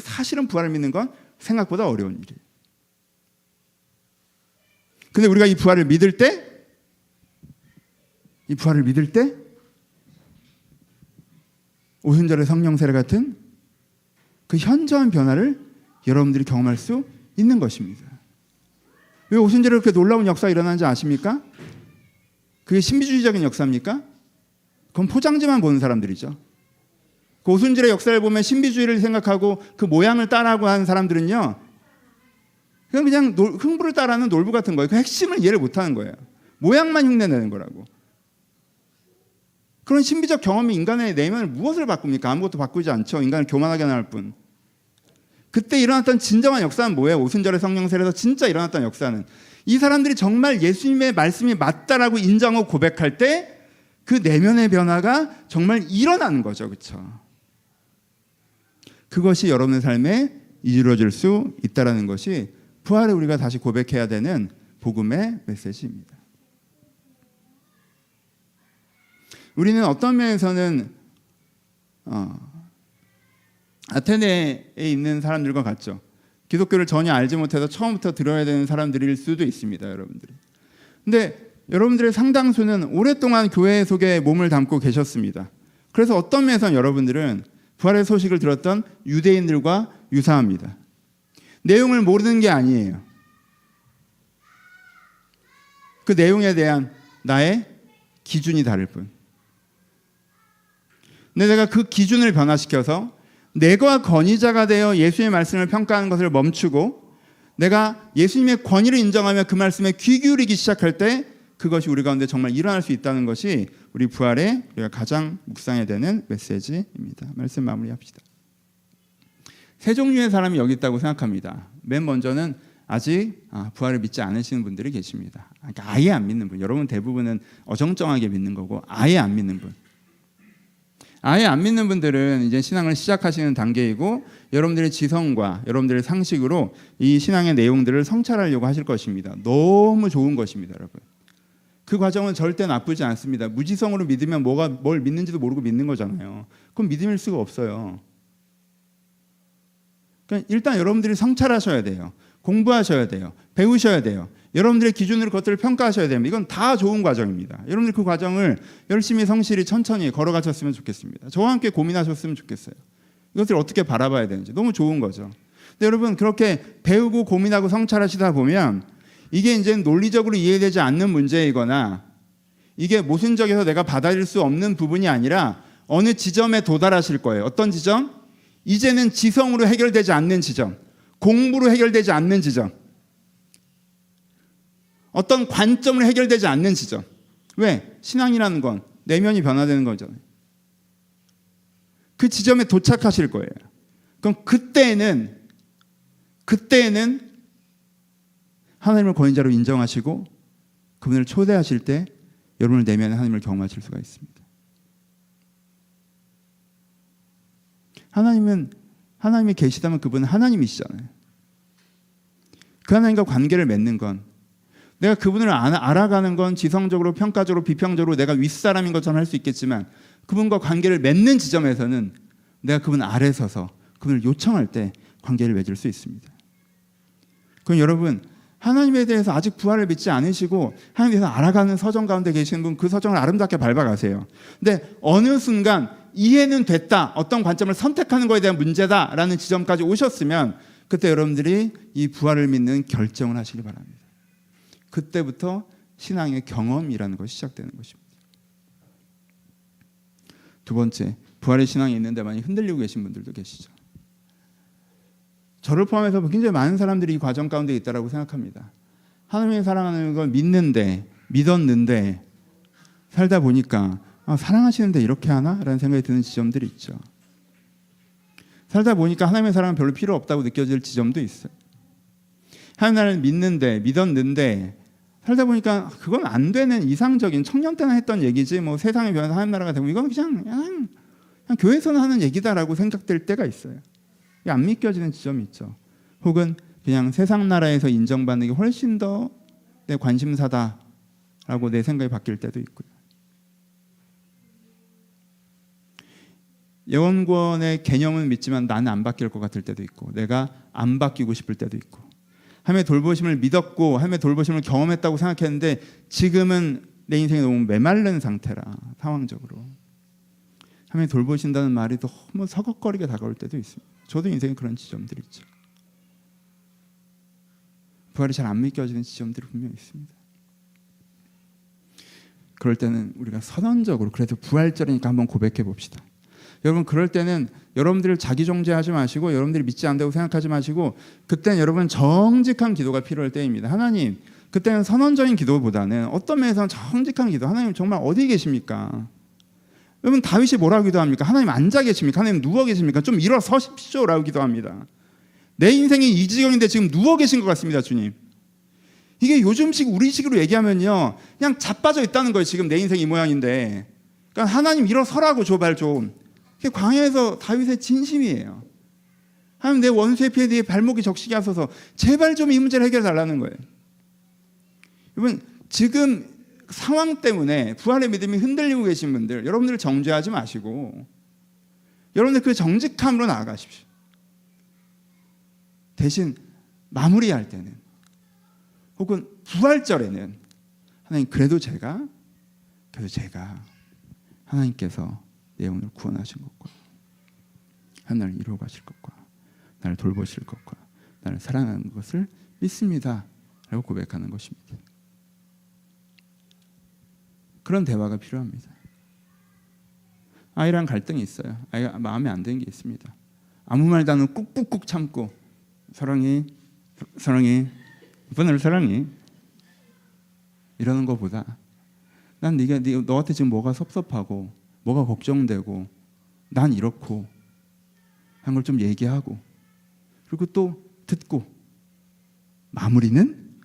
사실은 부활을 믿는 건 생각보다 어려운 일이에요. 근데 우리가 이 부활을 믿을 때, 이 부활을 믿을 때, 오순절의 성령 세례 같은 그 현저한 변화를 여러분들이 경험할 수 있는 것입니다. 왜 오순절에 그렇게 놀라운 역사가 일어나는지 아십니까? 그게 신비주의적인 역사입니까? 그건 포장지만 보는 사람들이죠. 그 오순절의 역사를 보면 신비주의를 생각하고 그 모양을 따라하고 하는 사람들은요, 그냥 그냥 놀, 흥부를 따라하는 놀부 같은 거예요. 그 핵심을 이해를 못하는 거예요. 모양만 흉내내는 거라고. 그런 신비적 경험이 인간의 내면을 무엇을 바꿉니까? 아무것도 바꾸지 않죠. 인간을 교만하게 할 뿐. 그때 일어났던 진정한 역사는 뭐예요? 오순절의 성령 세례에서 진짜 일어났던 역사는 이 사람들이 정말 예수님의 말씀이 맞다라고 인정하고 고백할 때 그 내면의 변화가 정말 일어나는 거죠. 그렇죠? 그것이 여러분의 삶에 이루어질 수 있다라는 것이 부활에 우리가 다시 고백해야 되는 복음의 메시지입니다. 우리는 어떤 면에서는 어, 아테네에 있는 사람들과 같죠. 기독교를 전혀 알지 못해서 처음부터 들어야 되는 사람들일 수도 있습니다, 여러분들이. 근데 여러분들의 상당수는 오랫동안 교회 속에 몸을 담고 계셨습니다. 그래서 어떤 면에서 여러분들은 부활의 소식을 들었던 유대인들과 유사합니다. 내용을 모르는 게 아니에요. 그 내용에 대한 나의 기준이 다를 뿐. 근데 내가 그 기준을 변화시켜서 내가 권위자가 되어 예수의 말씀을 평가하는 것을 멈추고 내가 예수님의 권위를 인정하며 그 말씀에 귀 기울이기 시작할 때 그것이 우리 가운데 정말 일어날 수 있다는 것이 우리 부활의 우리가 가장 묵상해야 되는 메시지입니다. 말씀 마무리합시다. 세 종류의 사람이 여기 있다고 생각합니다. 맨 먼저는 아직 아, 부활을 믿지 않으시는 분들이 계십니다. 그러니까 아예 안 믿는 분. 여러분 대부분은 어정쩡하게 믿는 거고 아예 안 믿는 분. 아예 안 믿는 분들은 이제 신앙을 시작하시는 단계이고 여러분들의 지성과 여러분들의 상식으로 이 신앙의 내용들을 성찰하려고 하실 것입니다. 너무 좋은 것입니다, 여러분. 그 과정은 절대 나쁘지 않습니다. 무지성으로 믿으면 뭐가 뭘 믿는지도 모르고 믿는 거잖아요. 그럼 믿음일 수가 없어요. 그러니까 일단 여러분들이 성찰하셔야 돼요. 공부하셔야 돼요. 배우셔야 돼요. 여러분들의 기준으로 그것들을 평가하셔야 됩니다. 이건 다 좋은 과정입니다. 여러분들 그 과정을 열심히 성실히 천천히 걸어가셨으면 좋겠습니다. 저와 함께 고민하셨으면 좋겠어요. 이것을 어떻게 바라봐야 되는지 너무 좋은 거죠. 근데 여러분 그렇게 배우고 고민하고 성찰하시다 보면 이게 이제 논리적으로 이해되지 않는 문제이거나 이게 모순적에서 내가 받아들일 수 없는 부분이 아니라 어느 지점에 도달하실 거예요. 어떤 지점? 이제는 지성으로 해결되지 않는 지점, 공부로 해결되지 않는 지점, 어떤 관점으로 해결되지 않는 지점. 왜? 신앙이라는 건 내면이 변화되는 거잖아요. 그 지점에 도착하실 거예요. 그럼 그때는 그때는 하나님을 권위자로 인정하시고 그분을 초대하실 때 여러분을 내면에 하나님을 경험하실 수가 있습니다. 하나님은 하나님이 계시다면 그분은 하나님이시잖아요. 그 하나님과 관계를 맺는 건 내가 그분을 알아가는 건 지성적으로 평가적으로 비평적으로 내가 윗사람인 것처럼 할 수 있겠지만 그분과 관계를 맺는 지점에서는 내가 그분 아래 서서 그분을 요청할 때 관계를 맺을 수 있습니다. 그럼 여러분 하나님에 대해서 아직 부활을 믿지 않으시고 하나님에 대해서 알아가는 서정 가운데 계시는 분 그 서정을 아름답게 밟아가세요. 근데 어느 순간 이해는 됐다. 어떤 관점을 선택하는 것에 대한 문제다라는 지점까지 오셨으면 그때 여러분들이 이 부활을 믿는 결정을 하시기 바랍니다. 그때부터 신앙의 경험이라는 것이 시작되는 것입니다. 두 번째, 부활의 신앙이 있는데 많이 흔들리고 계신 분들도 계시죠. 저를 포함해서 굉장히 많은 사람들이 이 과정 가운데 있다라고 생각합니다. 하나님을 사랑하는 걸 믿는데 믿었는데 살다 보니까 아, 사랑하시는데 이렇게 하나라는 생각이 드는 지점들이 있죠. 살다 보니까 하나님의 사랑은 별로 필요 없다고 느껴질 지점도 있어요. 하나님 나라를 믿는데 믿었는데 살다 보니까 그건 안 되는 이상적인 청년 때나 했던 얘기지 뭐 세상에 변해서 하나님 나라가 되고 이건 그냥 그냥, 그냥 교회에서는 하는 얘기다라고 생각될 때가 있어요. 안 믿겨지는 지점이 있죠. 혹은 그냥 세상 나라에서 인정받는 게 훨씬 더 내 관심사다라고 내 생각이 바뀔 때도 있고요. 예원권의 개념은 믿지만 나는 안 바뀔 것 같을 때도 있고 내가 안 바뀌고 싶을 때도 있고 하나님의 돌보심을 믿었고 하나님의 돌보심을 경험했다고 생각했는데 지금은 내 인생이 너무 메말른 상태라 상황적으로 하나님이 돌보신다는 말이 너무 서걱거리게 다가올 때도 있습니다. 저도 인생에 그런 지점들이 있죠. 부활이 잘 안 믿겨지는 지점들이 분명 있습니다. 그럴 때는 우리가 선언적으로 그래도 부활절이니까 한번 고백해 봅시다. 여러분 그럴 때는 여러분들 자기 정죄하지 마시고 여러분들이 믿지 않다고 생각하지 마시고 그때는 여러분 정직한 기도가 필요할 때입니다. 하나님 그때는 선언적인 기도보다는 어떤 면에서는 정직한 기도. 하나님 정말 어디 계십니까? 여러분 다윗이 뭐라고 기도합니까? 하나님 앉아 계십니까? 하나님 누워 계십니까? 좀 일어서십시오라고 기도합니다. 내 인생이 이 지경인데 지금 누워 계신 것 같습니다, 주님. 이게 요즘식 우리식으로 얘기하면요, 그냥 자빠져 있다는 거예요. 지금 내 인생 이 모양인데, 그러니까 하나님 일어서라고 조발 좀. 광야에서 다윗의 진심이에요. 하나님 내 원수의 피에 대해 발목이 적시게 하소서. 제발 좀 이 문제를 해결해 달라는 거예요. 여러분 지금 상황 때문에 부활의 믿음이 흔들리고 계신 분들, 여러분들 정죄하지 마시고 여러분들 그 정직함으로 나아가십시오. 대신 마무리할 때는 혹은 부활절에는 하나님 그래도 제가 그래도 제가 하나님께서 내 영혼을 구원하신 것과 하나를 이루어 가실 것과 나를 돌보실 것과 나를 사랑하는 것을 믿습니다. 라고 고백하는 것입니다. 그런 대화가 필요합니다. 아이랑 갈등이 있어요. 아이가 마음에 안 드는 게 있습니다. 아무 말도 안 하고 꾹꾹꾹 참고 사랑해, 사랑해, 오빠를 사랑해 이러는 것보다 난 네가 네, 너한테 지금 뭐가 섭섭하고 뭐가 걱정되고 난 이렇고 한 걸 좀 얘기하고 그리고 또 듣고 마무리는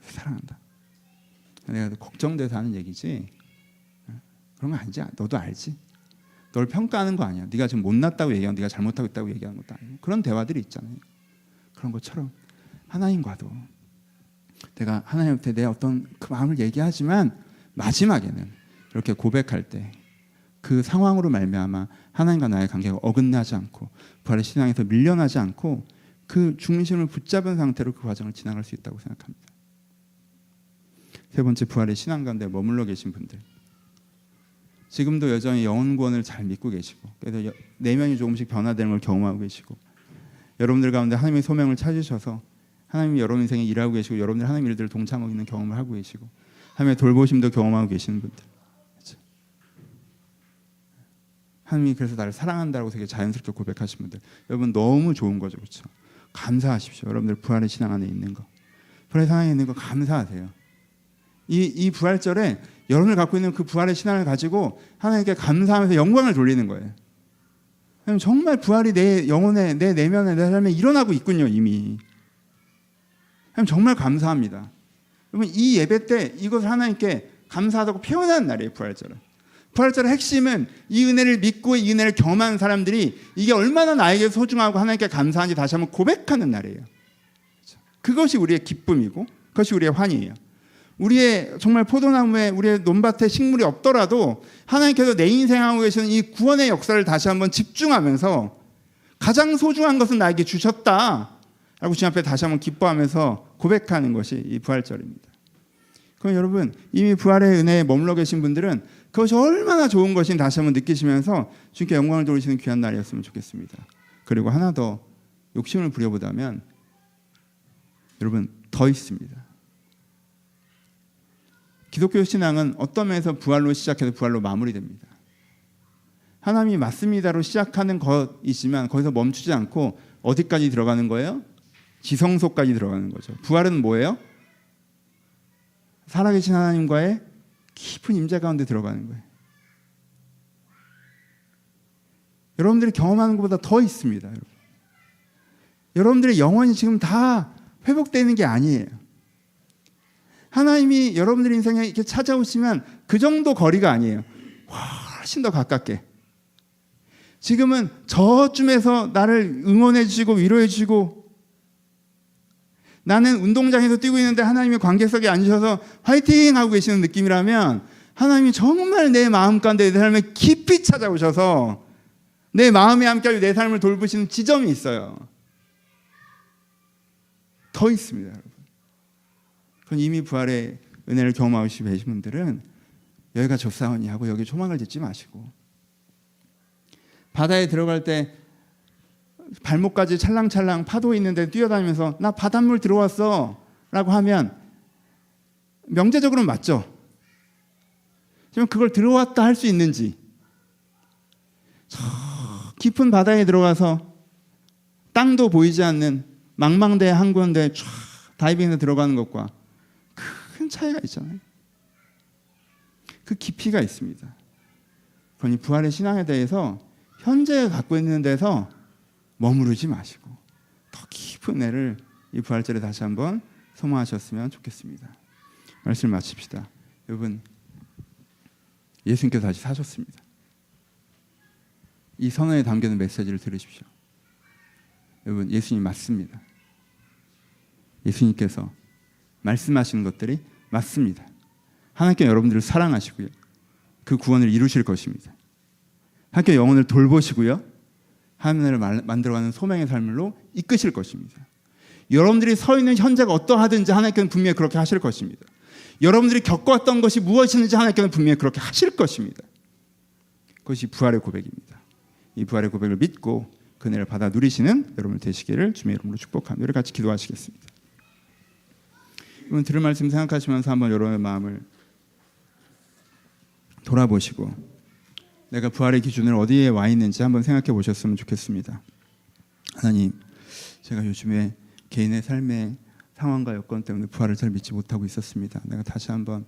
사랑한다. 내가 걱정돼서 하는 얘기지 그런 거 아니지. 너도 알지. 널 평가하는 거 아니야. 네가 지금 못났다고 얘기하고 네가 잘못하고 있다고 얘기하는 것도 아니고 그런 대화들이 있잖아요. 그런 것처럼 하나님과도 내가 하나님한테 내 어떤 그 마음을 얘기하지만 마지막에는 이렇게 고백할 때 그 상황으로 말미암아 하나님과 나의 관계가 어긋나지 않고 부활의 신앙에서 밀려나지 않고 그 중심을 붙잡은 상태로 그 과정을 지나갈 수 있다고 생각합니다. 세 번째 부활의 신앙 가운데 머물러 계신 분들 지금도 여전히 영혼 구원을 잘 믿고 계시고 그래서 내면이 조금씩 변화되는 걸 경험하고 계시고 여러분들 가운데 하나님의 소명을 찾으셔서 하나님이 여러분 인생에 일하고 계시고 여러분들 하나님 일들을 동참하고 있는 경험을 하고 계시고 하나님의 돌보심도 경험하고 계시는 분들 그렇죠? 하나님이 그래서 나를 사랑한다고 되게 자연스럽게 고백하신 분들. 여러분 너무 좋은 거죠. 그렇죠? 감사하십시오. 여러분들 부활의 신앙 안에 있는 거. 부활의 신앙에 있는 거 감사하세요. 이, 이 부활절에 여러분을 갖고 있는 그 부활의 신앙을 가지고 하나님께 감사하면서 영광을 돌리는 거예요. 정말 부활이 내 영혼에 내 내면에 내 삶에 일어나고 있군요 이미. 하나님 정말 감사합니다. 여러분 이 예배 때 이것을 하나님께 감사하다고 표현하는 날이에요 부활절은. 부활절의 핵심은 이 은혜를 믿고 이 은혜를 경험하는 사람들이 이게 얼마나 나에게 소중하고 하나님께 감사한지 다시 한번 고백하는 날이에요. 그것이 우리의 기쁨이고 그것이 우리의 환희예요. 우리의 정말 포도나무에 우리의 논밭에 식물이 없더라도 하나님께서 내 인생하고 계시는 이 구원의 역사를 다시 한번 집중하면서 가장 소중한 것은 나에게 주셨다. 라고 주님 앞에 다시 한번 기뻐하면서 고백하는 것이 이 부활절입니다. 그럼 여러분 이미 부활의 은혜에 머물러 계신 분들은 그것이 얼마나 좋은 것인 다시 한번 느끼시면서 주님께 영광을 돌리시는 귀한 날이었으면 좋겠습니다. 그리고 하나 더 욕심을 부려보다면 여러분 더 있습니다. 기독교 신앙은 어떤 면에서 부활로 시작해서 부활로 마무리됩니다. 하나님이 맞습니다로 시작하는 것이지만 거기서 멈추지 않고 어디까지 들어가는 거예요? 지성소까지 들어가는 거죠. 부활은 뭐예요? 살아계신 하나님과의 깊은 임재 가운데 들어가는 거예요. 여러분들이 경험하는 것보다 더 있습니다. 여러분. 여러분들의 영혼이 지금 다 회복되는 게 아니에요. 하나님이 여러분들 인생에 이렇게 찾아오시면 그 정도 거리가 아니에요. 훨씬 더 가깝게. 지금은 저쯤에서 나를 응원해 주시고 위로해 주시고 나는 운동장에서 뛰고 있는데 하나님이 관객석에 앉으셔서 화이팅 하고 계시는 느낌이라면 하나님이 정말 내 마음 가운데 내 삶에 깊이 찾아오셔서 내 마음에 함께 내 삶을 돌보시는 지점이 있어요. 더 있습니다, 여러분. 그건 이미 부활의 은혜를 경험하고 계신 분들은 여기가 조사원이 하고 여기 조망을 짓지 마시고 바다에 들어갈 때 발목까지 찰랑찰랑 파도 있는데 뛰어다니면서 나 바닷물 들어왔어 라고 하면 명제적으로는 맞죠. 지금 그걸 들어왔다 할 수 있는지 깊은 바다에 들어가서 땅도 보이지 않는 망망대 한 군데 쫙 다이빙해서 들어가는 것과 큰 차이가 있잖아요. 그 깊이가 있습니다. 그러니 부활의 신앙에 대해서 현재 갖고 있는 데서 머무르지 마시고 더 깊은 애를 이 부활절에 다시 한번 소망하셨으면 좋겠습니다. 말씀 마칩시다. 여러분 예수님께서 다시 사셨습니다. 이 선언에 담겨 있는 메시지를 들으십시오. 여러분 예수님 맞습니다. 예수님께서 말씀하시는 것들이 맞습니다. 하나님께 여러분들을 사랑하시고요. 그 구원을 이루실 것입니다. 하나님께 영혼을 돌보시고요. 하나님을 만들어가는 소명의 삶으로 이끄실 것입니다. 여러분들이 서 있는 현재가 어떠하든지 하나님께는 분명히 그렇게 하실 것입니다. 여러분들이 겪었던 것이 무엇인지 하나님께는 분명히 그렇게 하실 것입니다. 그것이 부활의 고백입니다. 이 부활의 고백을 믿고 그 은혜를 받아 누리시는 여러분 되시기를 주님의 이름으로 축복합니다. 우리 같이 기도하시겠습니다. 여러분 들을 말씀 생각하시면서 한번 여러분의 마음을 돌아보시고 내가 부활의 기준을 어디에 와 있는지 한번 생각해 보셨으면 좋겠습니다. 하나님, 제가 요즘에 개인의 삶의 상황과 여건 때문에 부활을 잘 믿지 못하고 있었습니다. 내가 다시 한번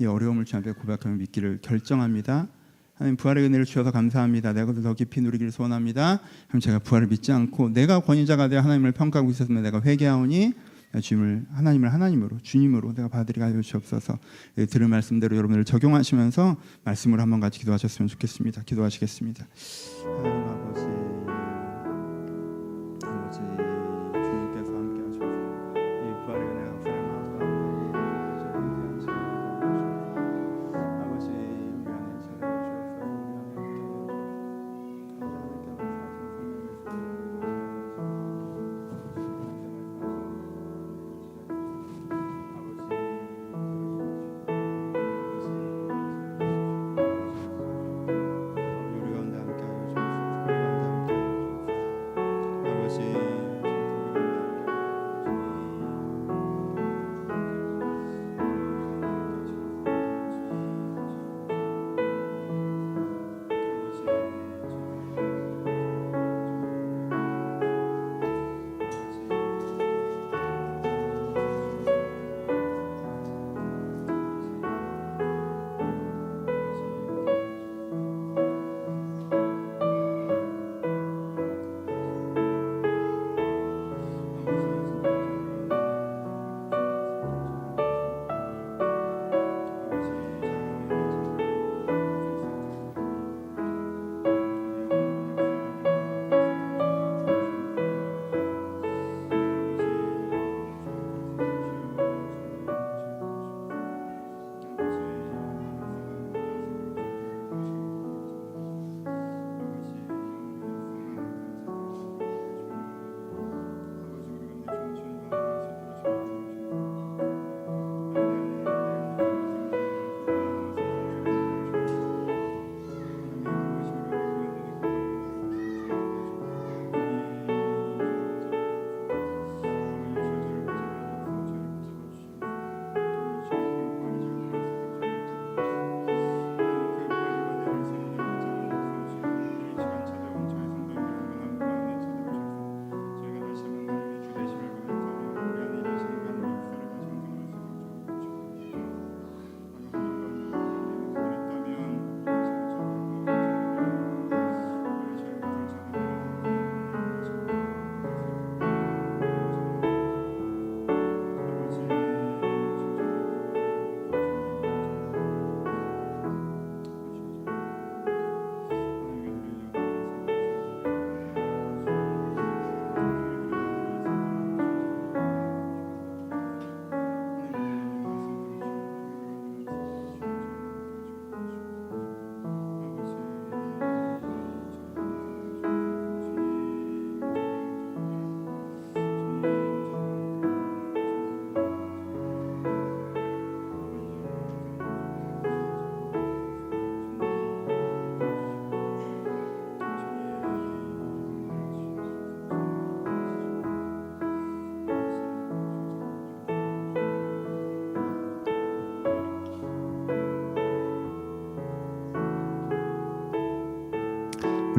이 어려움을 주님 앞에 고백하며 믿기를 결정합니다. 하나님 부활의 은혜를 주셔서 감사합니다. 내가 더 깊이 누리기를 소원합니다. 하나님 제가 부활을 믿지 않고 내가 권위자가 되어 하나님을 평가하고 있었으면 내가 회개하오니 주님을 하나님을 하나님으로 주님으로 내가 하여 주옵소서. 예, 들은 말씀대로 여러분들 적용하시면서 말씀을 한번 같이 기도하셨으면 좋겠습니다. 기도하시겠습니다. 하나님 아버지, 아버지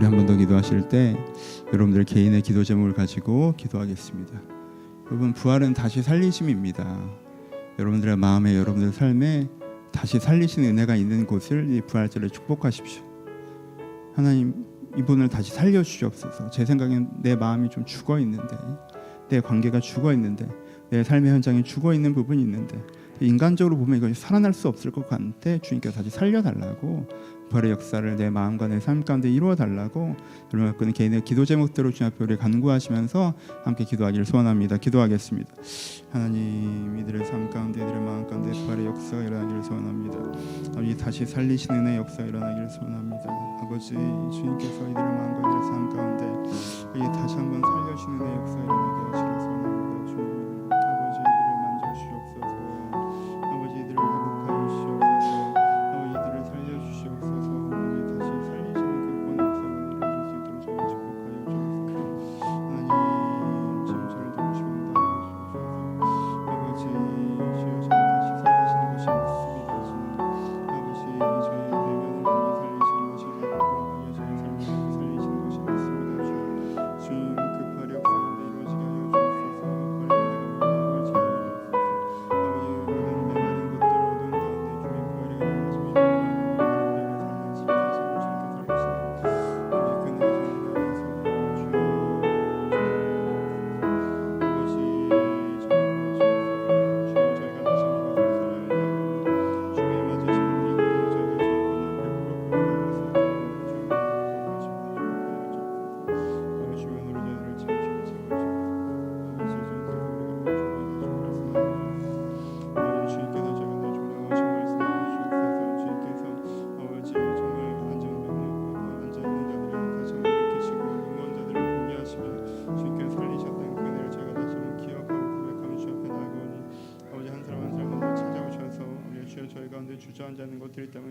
한 번 더 기도하실 때 여러분들 개인의 기도 제목을 가지고 기도하겠습니다. 여러분 부활은 다시 살리심입니다. 여러분들의 마음에 여러분들의 삶에 다시 살리시는 은혜가 있는 곳을 이 부활절에 축복하십시오. 하나님 이분을 다시 살려 주시옵소서. 제 생각엔 내 마음이 좀 죽어 있는데 내 관계가 죽어 있는데 내 삶의 현장에 죽어 있는 부분이 있는데 인간적으로 보면 이것이 살아날 수 없을 것 같은데 주님께서 다시 살려달라고 부활의 역사를 내 마음과 내 삶 가운데 이루어 달라고 여러분 갖고 있는 개인의 기도 제목대로 주님 앞에 우리 간구하시면서 함께 기도하기를 소원합니다. 기도하겠습니다. 하나님 이들의 삶 가운데 이들의 마음 가운데 부활의 역사가 일어나기를 소원합니다. 아버지 다시 살리시는 은혜의 역사가 일어나기를 소원합니다. 아버지 주님께서 이들의 마음과 이들의 삶 가운데 이 다시 한번 살려주시는 은혜의 역사가 일어나게 하시길 소원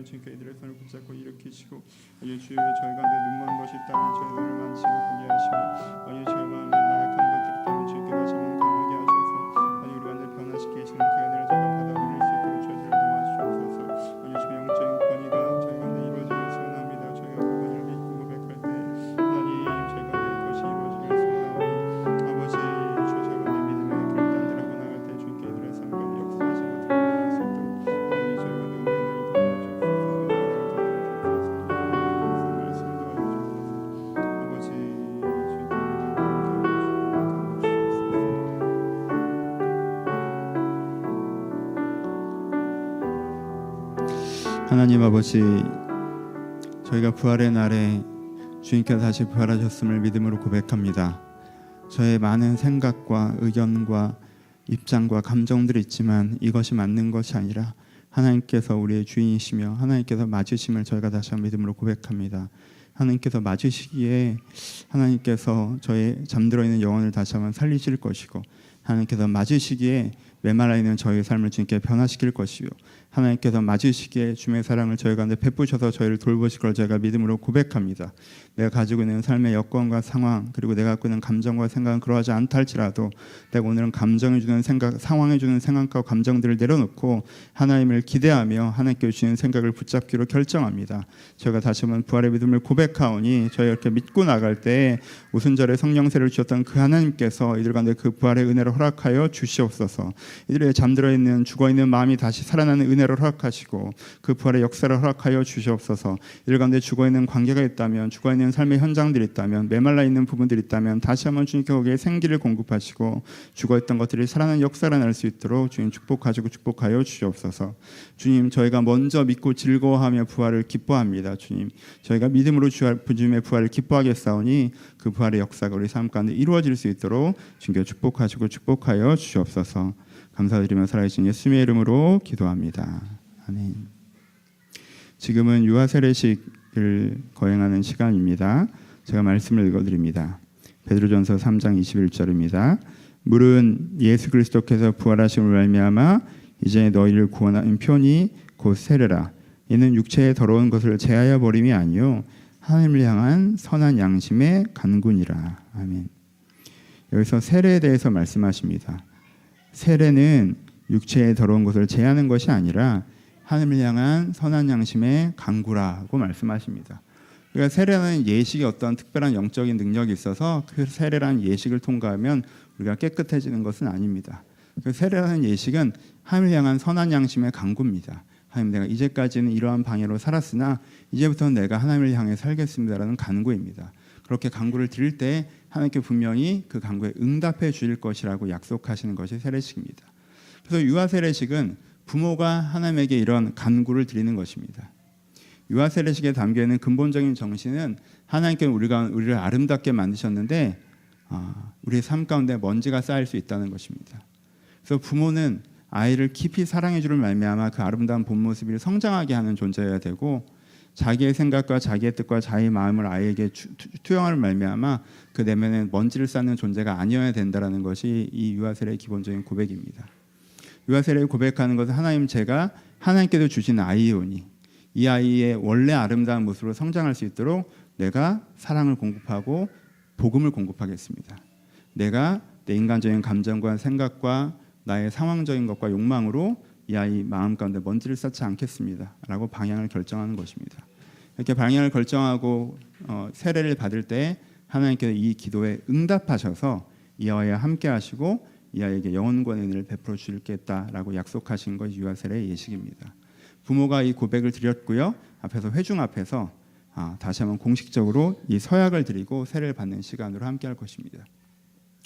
주님께 이들의 손을 붙잡고 일으키시고 아니 주여 저희 가운데 눈먼 것이 있다면 저희 눈을 만지고 보게 하시고 아니 저희 마 하나님 아버지 저희가 부활의 날에 주님께서 다시 부활하셨음을 믿음으로 고백합니다. 저의 많은 생각과 의견과 입장과 감정들이 있지만 이것이 맞는 것이 아니라 하나님께서 우리의 주인이시며 하나님께서 맞으심을 저희가 다시 한번 믿음으로 고백합니다. 하나님께서 맞으시기에 하나님께서 저의 잠들어 있는 영혼을 다시 한번 살리실 것이고 하나님께서 맞으시기에 메말라 있는 저희의 삶을 주님께 변화시킬 것이요 하나님께서 맞으시기에 주의 사랑을 저희 가운데 베푸셔서 저희를 돌보실 걸 저희가 믿음으로 고백합니다. 내가 가지고 있는 삶의 여건과 상황 그리고 내가 갖고 있는 감정과 생각은 그러하지 않다 할지라도 내가 오늘은 감정이 주는 생각, 상황에 주는 생각과 감정들을 내려놓고 하나님을 기대하며 하나님께 주시는 생각을 붙잡기로 결정합니다. 저희가 다시 한번 부활의 믿음을 고백하오니 저희 이렇게 믿고 나갈 때 오순절에 성령세를 주셨던 그 하나님께서 이들 가운데 그 부활의 은혜를 허락하여 주시옵소서. 이들의 잠들어 있는 죽어 있는 마음이 다시 살아나는 은혜 를 허락하시고 그 부활의 역사를 허락하여 주시옵소서. 이들 가운데 죽어 있는 관계가 있다면 죽어 있는 삶의 현장들이 있다면 메말라 있는 부분들이 있다면 다시 한번 주님께 거기에 생기를 공급하시고 죽어 있던 것들이 살아나는 역사를 날 수 있도록 주님 축복하시고 축복하여 주시옵소서. 주님 저희가 먼저 믿고 즐거워하며 부활을 기뻐합니다. 주님 저희가 믿음으로 주님의 부활을 기뻐하겠사오니 그 부활의 역사가 우리 삶 가운데 이루어질 수 있도록 주님께 축복하시고 축복하여 주시옵소서. 감사드리며 살아계신 예수님의 이름으로 기도합니다. 아멘. 지금은 유아 세례식을 거행하는 시간입니다. 제가 말씀을 읽어드립니다. 베드로전서 3장 21절입니다. 물은 예수 그리스도께서 부활하심을 말미암아 이제 너희를 구원하는 편이 곧 세례라. 이는 육체의 더러운 것을 제하여 버림이 아니요 하나님을 향한 선한 양심의 간군이라. 아멘. 여기서 세례에 대해서 말씀하십니다. 세례는 육체의 더러운 것을 제하는 것이 아니라 하나님을 향한 선한 양심의 강구라고 말씀하십니다. 그러니까 세례는 예식의 어떤 특별한 영적인 능력이 있어서 그 세례라는 예식을 통과하면 우리가 깨끗해지는 것은 아닙니다. 그 세례라는 예식은 하나님을 향한 선한 양심의 강구입니다. 하나님 내가 이제까지는 이러한 방해로 살았으나 이제부터는 내가 하나님을 향해 살겠습니다라는 간구입니다. 그렇게 간구를 드릴 때 하나님께 분명히 그 간구에 응답해 주실 것이라고 약속하시는 것이 세례식입니다. 그래서 유아 세례식은 부모가 하나님에게 이런 간구를 드리는 것입니다. 유아 세례식에 담겨 있는 근본적인 정신은 하나님께 우리가 우리를 아름답게 만드셨는데 아, 우리의 삶 가운데 먼지가 쌓일 수 있다는 것입니다. 그래서 부모는 아이를 깊이 사랑해 주를 말미암아 그 아름다운 본 모습을 성장하게 하는 존재여야 되고 자기의 생각과 자기의 뜻과 자기의 마음을 아이에게 투영하는 말미암아 그 내면에 먼지를 쌓는 존재가 아니어야 된다라는 것이 이 유아세례의 기본적인 고백입니다. 유아세례를 고백하는 것은 하나님 제가 하나님께서 주신 아이오니 이 아이의 원래 아름다운 모습으로 성장할 수 있도록 내가 사랑을 공급하고 복음을 공급하겠습니다. 내가 내 인간적인 감정과 생각과 나의 상황적인 것과 욕망으로 이 아이 마음 가운데 먼지를 쌓지 않겠습니다 라고 방향을 결정하는 것입니다. 이렇게 방향을 결정하고 어, 세례를 받을 때 하나님께서 이 기도에 응답하셔서 이 아이와 함께 하시고 이 아이에게 영원권의 은혜를 베풀어 주겠다라고 약속하신 것이 유아 세례의 예식입니다. 부모가 이 고백을 드렸고요. 앞에서 회중 앞에서 아, 다시 한번 공식적으로 이 서약을 드리고 세례를 받는 시간으로 함께 할 것입니다.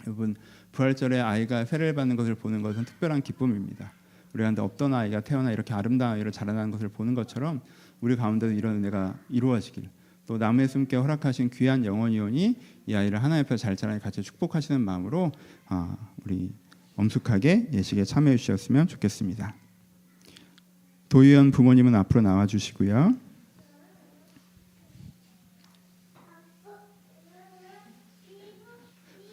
여러분 부활절에 아이가 세례를 받는 것을 보는 것은 특별한 기쁨입니다. 우리 가운데 없던 아이가 태어나 이렇게 아름다운 아이로 자라나는 것을 보는 것처럼 우리 가운데도 이런 은혜가 이루어지길 또 남의 숨게 허락하신 귀한 영혼이오니 이 아이를 하나님 앞에 잘 자라게 같이 축복하시는 마음으로 아, 우리 엄숙하게 예식에 참여해 주셨으면 좋겠습니다. 도의원 부모님은 앞으로 나와 주시고요.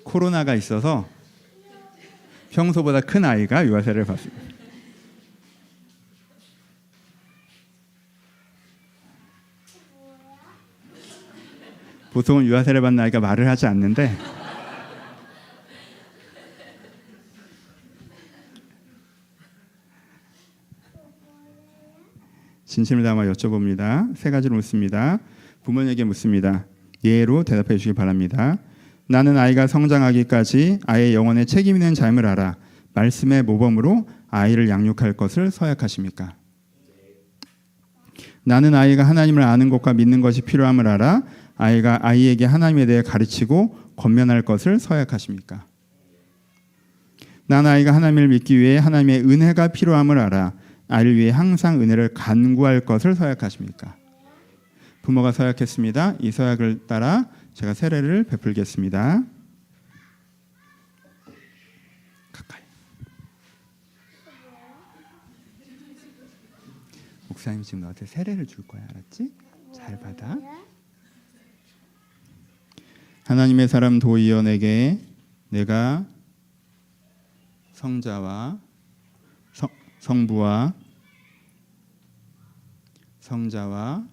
코로나가 있어서 평소보다 큰 아이가 유아세를 받습니다. 보통은 유아 세례 받는 아이가 말을 하지 않는데 진심을 담아 여쭤봅니다. 세 가지로 묻습니다. 부모에게 묻습니다. 예로 대답해 주시기 바랍니다. 나는 아이가 성장하기까지 아이의 영혼에 책임 있는 삶을 알아 말씀의 모범으로 아이를 양육할 것을 서약하십니까? 나는 아이가 하나님을 아는 것과 믿는 것이 필요함을 알아 아이가 아이에게 하나님에 대해 가르치고 권면할 것을 서약하십니까? 나는 아이가 하나님을 믿기 위해 하나님의 은혜가 필요함을 알아 아이를 위해 항상 은혜를 간구할 것을 서약하십니까? 부모가 서약했습니다. 이 서약을 따라 제가 세례를 베풀겠습니다. 가까이. 목사님 지금 너한테 세례를 줄 거야, 알았지? 잘 받아. 하나님의 사람 도의원에게 내가 성자와 성, 성부와 성자와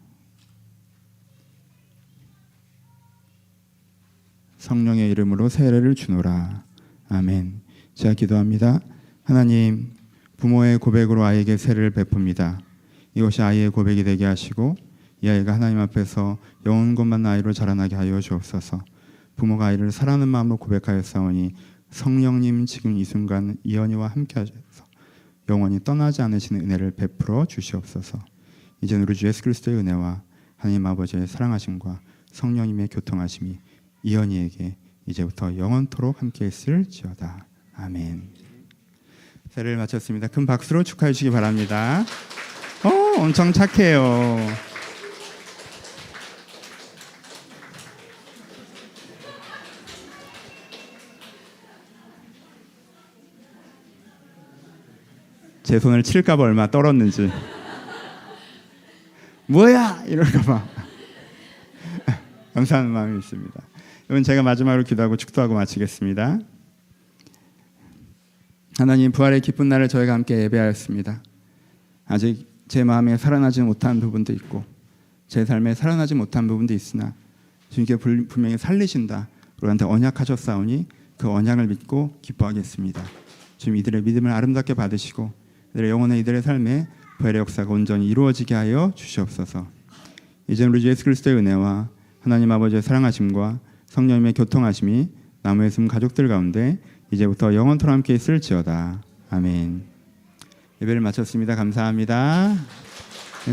성령의 이름으로 세례를 주노라. 아멘. 제가 기도합니다. 하나님, 부모의 고백으로 아이에게 세례를 베풉니다. 이것이 아이의 고백이 되게 하시고 이 아이가 하나님 앞에서 영원 것만 아이로 자라나게 하여 주옵소서. 부모가 아이를 사랑하는 마음으로 고백하였사오니 성령님 지금 이 순간 이언이와 함께 하셔서 영원히 떠나지 않으시는 은혜를 베풀어 주시옵소서. 이제 우리 주 예수 그리스도의 은혜와 하나님 아버지의 사랑하심과 성령님의 교통하심이 이언이에게 이제부터 영원토록 함께 있을지어다. 아멘. 세례를 마쳤습니다. 큰 박수로 축하해 주시기 바랍니다. 어, 엄청 착해요. 제 손을 칠까봐 얼마 떨었는지. 뭐야 이럴까봐 감사하는 마음이 있습니다. 여러분 제가 마지막으로 기도하고 축도하고 마치겠습니다. 하나님 부활의 기쁜 날을 저희가 함께 예배하였습니다. 아직 제 마음에 살아나지 못한 부분도 있고 제 삶에 살아나지 못한 부분도 있으나 주님께 분명히 살리신다. 우리한테 언약하셨사오니 그 언약을 믿고 기뻐하겠습니다. 주님 이들의 믿음을 아름답게 받으시고 이들의 영혼의 이들의 삶에 부활의 역사가 온전히 이루어지게 하여 주시옵소서. 이제 우리 주 예수 그리스도의 은혜와 하나님 아버지의 사랑하심과 성령님의 교통하심이 나무의 숨 가족들 가운데 이제부터 영원토록 함께 있을지어다. 아멘. 예배를 마쳤습니다. 감사합니다.